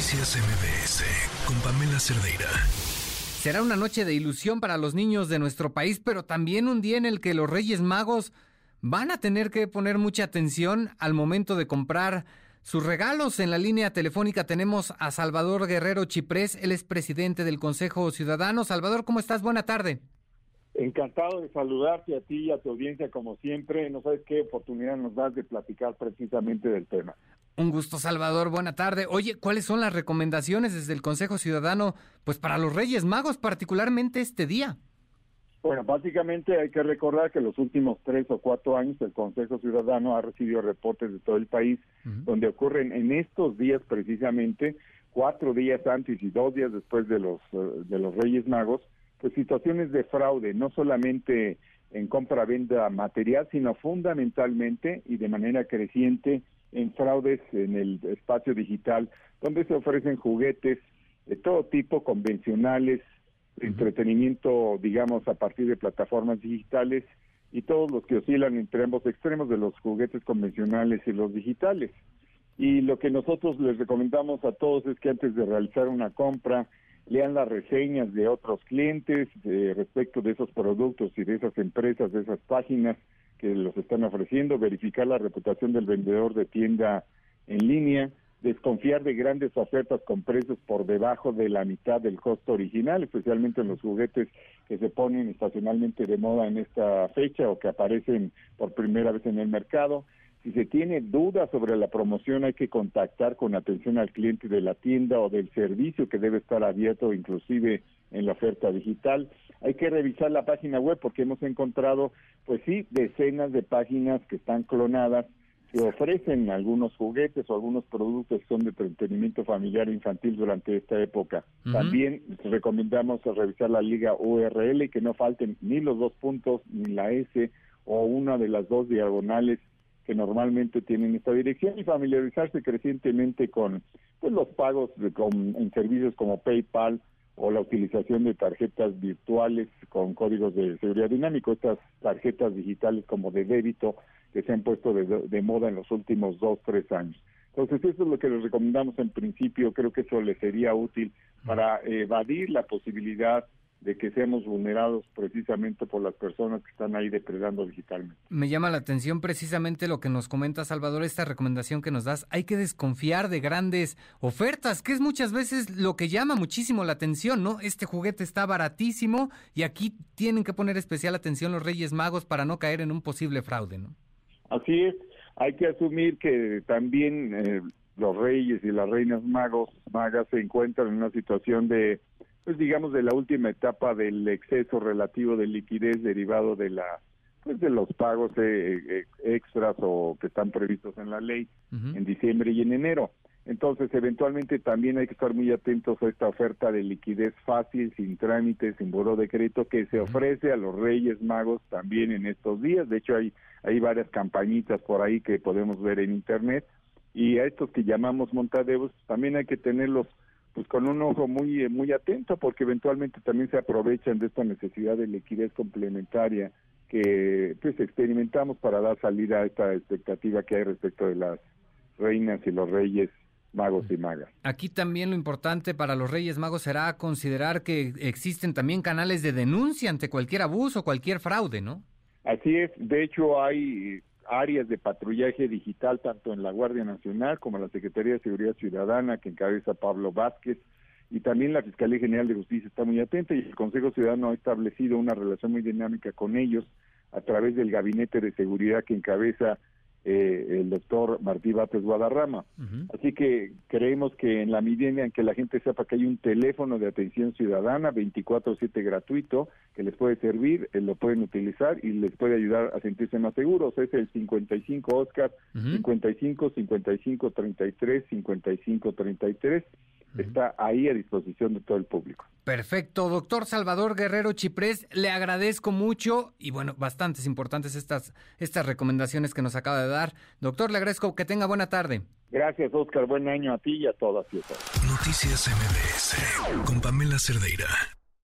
Noticias MBS con Pamela Cerdeira. Será una noche de ilusión para los niños de nuestro país, pero también un día en el que los Reyes Magos van a tener que poner mucha atención al momento de comprar sus regalos. En la línea telefónica tenemos a Salvador Guerrero Chiprés, él es presidente del Consejo Ciudadano. Salvador, ¿cómo estás? Buena tarde. Encantado de saludarte a ti y a tu audiencia como siempre. No sabes qué oportunidad nos das de platicar precisamente del tema. Un gusto, Salvador. Buena tarde. Oye, ¿cuáles son las recomendaciones desde el Consejo Ciudadano, pues para los Reyes Magos, particularmente este día? Bueno, básicamente hay que recordar que los últimos tres o cuatro años el Consejo Ciudadano ha recibido reportes de todo el país donde ocurren en estos días precisamente, cuatro días antes y dos días después de los eh, de los Reyes Magos, pues situaciones de fraude, no solamente en compra-venta material, sino fundamentalmente y de manera creciente en fraudes en el espacio digital, donde se ofrecen juguetes de todo tipo, convencionales, entretenimiento, digamos, a partir de plataformas digitales y todos los que oscilan entre ambos extremos de los juguetes convencionales y los digitales. Y lo que nosotros les recomendamos a todos es que antes de realizar una compra, lean las reseñas de otros clientes respecto de esos productos y de esas empresas, de esas páginas, que los están ofreciendo, verificar la reputación del vendedor de tienda en línea, desconfiar de grandes ofertas con precios por debajo de la mitad del costo original, especialmente en los juguetes que se ponen estacionalmente de moda en esta fecha o que aparecen por primera vez en el mercado. Si se tiene dudas sobre la promoción, hay que contactar con atención al cliente de la tienda o del servicio que debe estar abierto inclusive en la oferta digital. Hay que revisar la página web porque hemos encontrado, pues sí, decenas de páginas que están clonadas que ofrecen algunos juguetes o algunos productos que son de entretenimiento familiar e infantil durante esta época. También recomendamos revisar la liga URL y que no falten ni los dos puntos ni la S o una de las dos diagonales que normalmente tienen esta dirección y familiarizarse crecientemente con pues, los pagos de, con, en servicios como PayPal o la utilización de tarjetas virtuales con códigos de seguridad dinámico, estas tarjetas digitales como de débito que se han puesto de, moda en los últimos dos, tres años. Entonces, eso es lo que les recomendamos en principio, creo que eso les sería útil para evadir la posibilidad de que seamos vulnerados precisamente por las personas que están ahí depredando digitalmente. Me llama la atención precisamente lo que nos comenta Salvador, esta recomendación que nos das. Hay que desconfiar de grandes ofertas, que es muchas veces lo que llama muchísimo la atención, ¿no? Este juguete está baratísimo y aquí tienen que poner especial atención los Reyes Magos para no caer en un posible fraude, ¿no? Así es, hay que asumir que también eh, los reyes y las reinas magos magas se encuentran en una situación de pues digamos de la última etapa del exceso relativo de liquidez derivado de la pues de los pagos eh, eh, extras o que están previstos en la ley en diciembre y en enero. Entonces, eventualmente también hay que estar muy atentos a esta oferta de liquidez fácil, sin trámites, sin buró de crédito, que se ofrece a los Reyes Magos también en estos días. De hecho, hay, hay varias campañitas por ahí que podemos ver en Internet. Y a estos que llamamos montadeos, también hay que tenerlos pues con un ojo muy muy atento porque eventualmente también se aprovechan de esta necesidad de liquidez complementaria que pues experimentamos para dar salida a esta expectativa que hay respecto de las reinas y los reyes magos y magas. Aquí también lo importante para los Reyes Magos será considerar que existen también canales de denuncia ante cualquier abuso, cualquier fraude, ¿no? Así es, de hecho hay áreas de patrullaje digital tanto en la Guardia Nacional como en la Secretaría de Seguridad Ciudadana que encabeza Pablo Vázquez y también la Fiscalía General de Justicia está muy atenta y el Consejo Ciudadano ha establecido una relación muy dinámica con ellos a través del Gabinete de Seguridad que encabeza eh, el doctor Martí Bates Guadarrama. Así que creemos que en la medida en que la gente sepa que hay un teléfono de atención ciudadana 24/7 gratuito que les puede servir, eh, lo pueden utilizar y les puede ayudar a sentirse más seguros. Es el 55 Oscar 55 55 33 55 33 está ahí a disposición de todo el público. Perfecto, doctor Salvador Guerrero Chiprés, le agradezco mucho y bueno, bastantes importantes estas, estas recomendaciones que nos acaba de dar. Doctor, le agradezco que tenga buena tarde. Gracias, Oscar. Buen año a ti y a todas y a todos. Noticias MBS con Pamela Cerdeira.